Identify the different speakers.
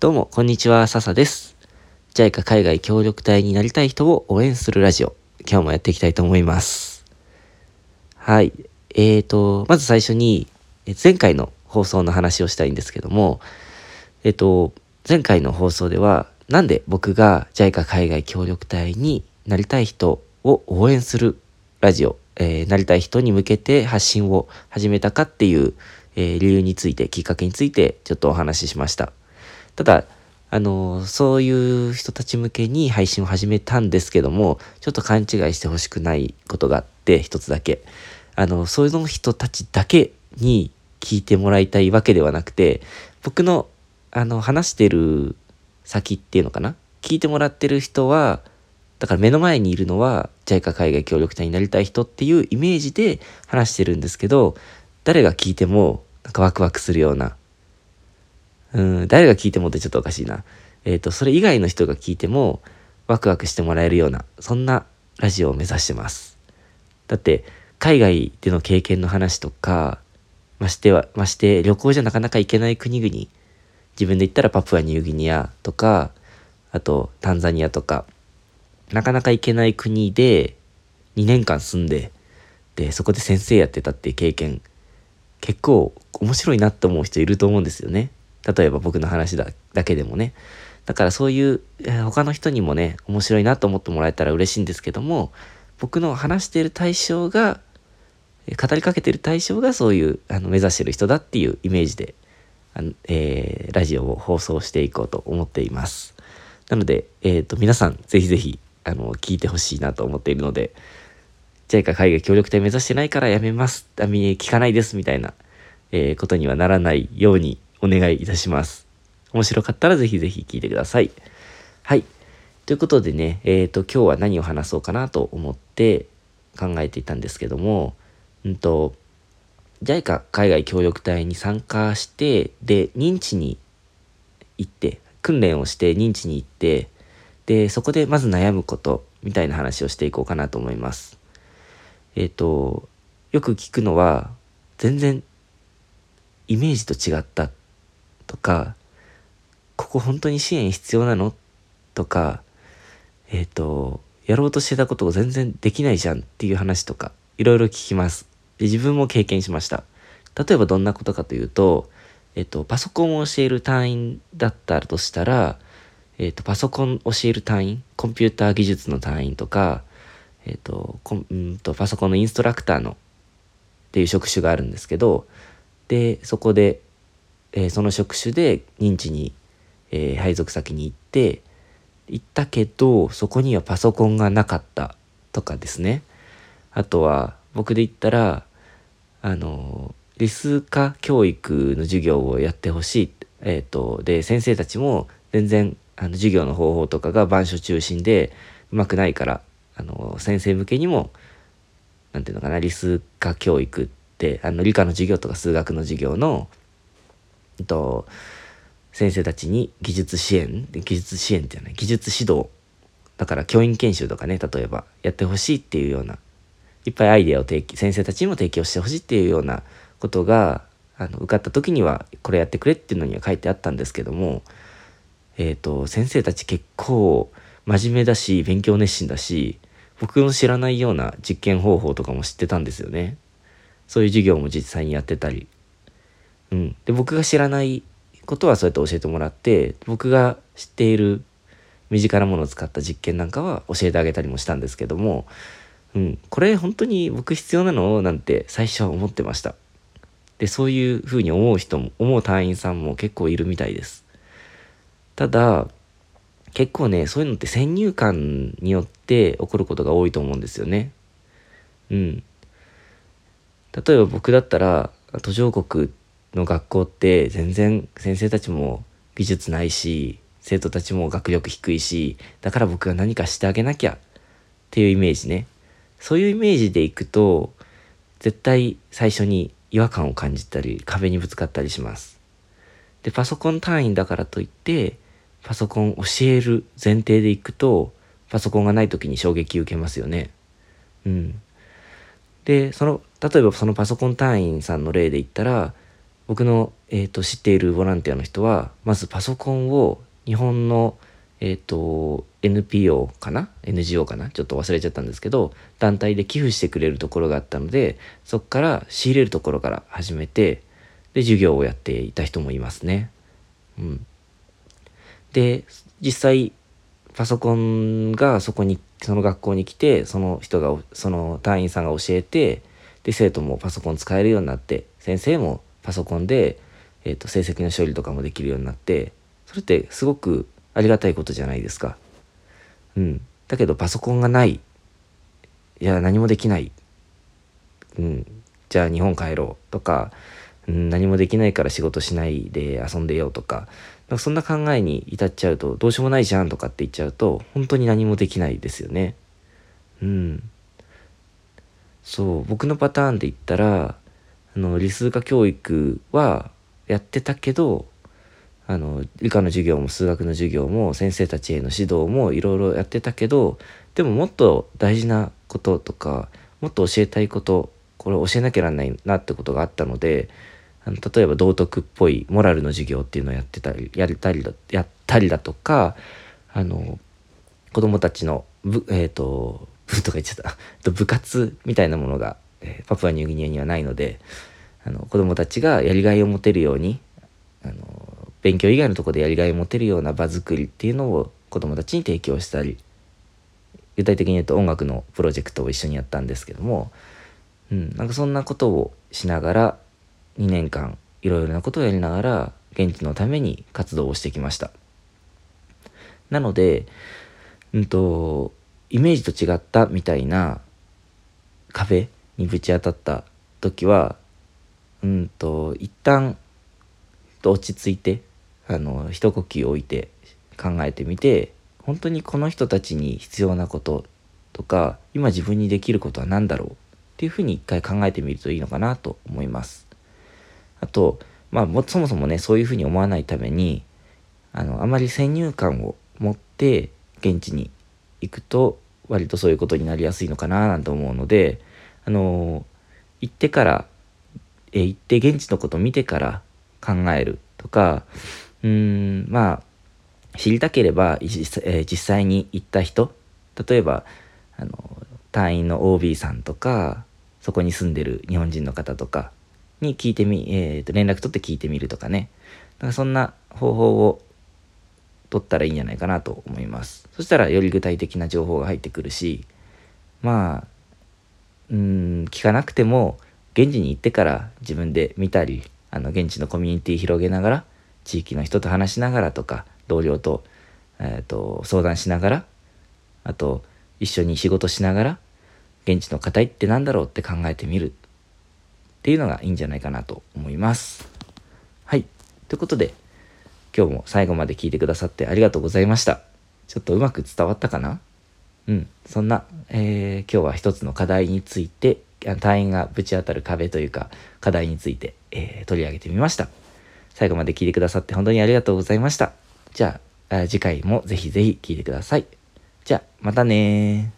Speaker 1: どうも、こんにちは、笹です。JICA 海外協力隊になりたい人を応援するラジオ。今日もやっていきたいと思います。はい。えーと、まず最初に、前回の放送の話をしたいんですけども、えっ、ー、と、前回の放送では、なんで僕が JICA 海外協力隊になりたい人を応援するラジオ、えー、なりたい人に向けて発信を始めたかっていう、えー、理由について、きっかけについてちょっとお話ししました。ただ、あの、そういう人たち向けに配信を始めたんですけども、ちょっと勘違いしてほしくないことがあって、一つだけ。あの、そういう人たちだけに聞いてもらいたいわけではなくて、僕の、あの、話してる先っていうのかな？聞いてもらってる人は、だから目の前にいるのは JICA 海外協力隊になりたい人っていうイメージで話してるんですけど、誰が聞いてもなんかワクワクするような、うん、誰が聞いてもってちょっとおかしいな。えっ、ー、と、それ以外の人が聞いてもワクワクしてもらえるような、そんなラジオを目指してます。だって、海外での経験の話とか、ましては、まして旅行じゃなかなか行けない国々、自分で言ったらパプアニューギニアとか、あとタンザニアとか、なかなか行けない国で2年間住んで、で、そこで先生やってたっていう経験、結構面白いなって思う人いると思うんですよね。例えば僕の話だだけでもね。だからそういう、え他の人にもね、面白いなと思ってもらえたら嬉しいんですけども、僕の話している対象が、語りかけてる対象がそういうあの目指してる人だっていうイメージで、あのえー、ラジオを放送していこうと思っています。なので、えっ、ー、と、皆さん、ぜひぜひ、あの、聞いてほしいなと思っているので、JICA 海外協力隊目指してないからやめます、あ聞かないですみたいな、えー、ことにはならないようにお願いいたします。面白かったらぜひぜひ聞いてください。はい。ということでね、えっ、ー、と、今日は何を話そうかなと思って考えていたんですけども、うんと、JICA 海外協力隊に参加して、で、認知に行って、訓練をして認知に行って、で、そこでまず悩むことみたいな話をしていこうかなと思います。えっ、ー、と、よく聞くのは、全然イメージと違ったとか、ここ本当に支援必要なの？とか、えっ、ー、と、やろうとしてたことを全然できないじゃんっていう話とか、いろいろ聞きます。で自分も経験しました。例えばどんなことかというと、えっ、ー、と、パソコンを教える隊員だったとしたら、えっ、ー、と、パソコン教える隊員、コンピューター技術の隊員とか、えっ、と、コンとパソコンのインストラクターのっていう職種があるんですけど、で、そこで、えー、その職種で認知に、えー、配属先に行って、行ったけど、そこにはパソコンがなかったとかですね。あとは、僕で言ったら、あの、理数科教育の授業をやってほしい。え、ー、と、で、先生たちも全然あの授業の方法とかが板書中心でうまくないからあの先生向けにも何ていうのかな理数科教育ってあの理科の授業とか数学の授業の、えっと、先生たちに技術支援技術支援っていうのは技術指導だから教員研修とかね例えばやってほしいっていうようないっぱいアイデアを提供先生たちにも提供してほしいっていうようなことがあの受かった時にはこれやってくれっていうのには書いてあったんですけどもえっ、ー、と、先生たち結構真面目だし、勉強熱心だし、僕の知らないような実験方法とかも知ってたんですよね。そういう授業も実際にやってたり。うん。で、僕が知らないことはそうやって教えてもらって、僕が知っている身近なものを使った実験なんかは教えてあげたりもしたんですけども、うん、これ本当に僕必要なのなんて最初は思ってました。で、そういうふうに思う人も、思う隊員さんも結構いるみたいです。ただ、結構ね、そういうのって先入観によって起こることが多いと思うんですよね。うん。例えば僕だったら、途上国の学校って全然先生たちも技術ないし、生徒たちも学力低いし、だから僕が何かしてあげなきゃっていうイメージね。そういうイメージでいくと、絶対最初に違和感を感じたり、壁にぶつかったりします。で、パソコン単位だからといって、パソコン教える前提でいくと、パソコンがない時に衝撃受けますよね。うん。で、その、例えばそのパソコン隊員さんの例で言ったら、僕の、えーと、知っているボランティアの人はまずパソコンを日本の、えーと、NPO かな？NGO かな？ちょっと忘れちゃったんですけど団体で寄付してくれるところがあったのでそこから仕入れるところから始めてで授業をやっていた人もいますね。うん、で実際パソコンがそこにその学校に来てその人がその隊員さんが教えてで生徒もパソコン使えるようになって先生もパソコンで、えーと、成績の処理とかもできるようになってそれってすごくありがたいことじゃないですか。うん、だけどパソコンがない。いや何もできない、うん、じゃあ日本帰ろう。とか、うん、何もできないから仕事しないで遊んでようとか。かそんな考えに至っちゃうとどうしようもないじゃんとかって言っちゃうと本当に何もできないですよね。うん。そう。僕のパターンで言ったらあの理数科教育はやってたけどあの理科の授業も数学の授業も先生たちへの指導もいろいろやってたけどでももっと大事なこととかもっと教えたいことこれ教えなきゃなんないなってことがあったのであの例えば道徳っぽいモラルの授業っていうのをやってたりやったりだやったりだとかあの子供たちの部えっ、ー、と部とか言っちゃった。部活みたいなものが、え、パプアニューギニアにはないのであの子供たちがやりがいを持てるようにあの勉強以外のとこでやりがいを持てるような場作りっていうのを子供たちに提供したり具体的に言うと音楽のプロジェクトを一緒にやったんですけども、うん、なんかそんなことをしながら2年間いろいろなことをやりながら現地のために活動をしてきました。なのでうんとイメージと違ったみたいな壁にぶち当たった時はうんと一旦落ち着いてあの一呼吸置いて考えてみて本当にこの人たちに必要なこととか今自分にできることは何だろうっていうふうに一回考えてみるといいのかなと思います。あと、まあ、もそもそもね、そういうふうに思わないために、あの、あまり先入観を持って現地に行くと、割とそういうことになりやすいのかななんて思うので、あの、行ってから、え行って現地のことを見てから考えるとか、うん、まあ、知りたければ、実え実際に行った人、例えば、あの、隊員の OB さんとか、そこに住んでる日本人の方とか、に聞いてみ、えー、と連絡取って聞いてみるとかね。だからそんな方法を取ったらいいんじゃないかなと思います。そしたらより具体的な情報が入ってくるし、まあ、うん、聞かなくても、現地に行ってから自分で見たり、あの、現地のコミュニティ広げながら、地域の人と話しながらとか、同僚と、えっ、ー、と、相談しながら、あと、一緒に仕事しながら、現地の課題って何だろうって考えてみるっていうのがいいんじゃないかなと思います。はい。ということで、今日も最後まで聞いてくださってありがとうございました。ちょっとうまく伝わったかな？うん。そんな、えー、今日は一つの課題について、隊員がぶち当たる壁というか、課題について、えー、取り上げてみました。最後まで聞いてくださって本当にありがとうございました。じゃあ、次回もぜひぜひ聴いてください。じゃあ、またね